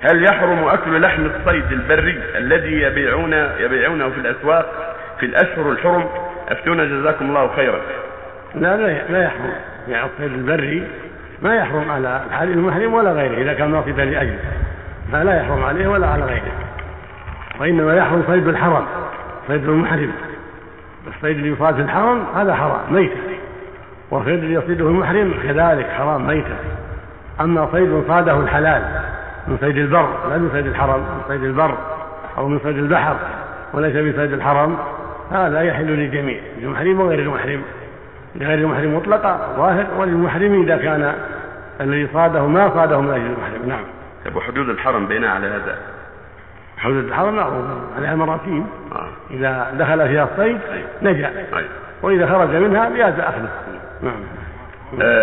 هل يحرم أكل لحم الصيد البري الذي يبيعون يبيعونه في الأسواق في الأشهر الحرم؟ أفتونا جزاكم الله خيرا. لا لا لا يحرم. يعني الصيد البري ما يحرم على الحريم المحرم ولا غيره إذا كان واقفا لأجله فلا يحرم عليه ولا على غيره. وإنما يحرم صيد الحرم صيد المحرم. الصيد اللي يصاد في الحرم هذا حرام ميتة. والصيد اللي يصيده المحرم كذلك حرام ميتة. أما صيد صاده الحلال من صيد البر لا من صيد الحرم من صيد البر أو من صيد البحر وليس من صيد الحرم هذا يحل للجميع للمحرم وغير المحرم لغير المحرم مطلقا ظاهر وللمحرم إذا كان الذي صاده ما صاده من أجل المحرم نعم. طيب وحدود الحرم بينها على هذا؟ حدود الحرم معروف عليها مراتين آه. إذا دخل فيها الصيد نجا. أي. وإذا خرج منها جاز أخذه. نعم. آه.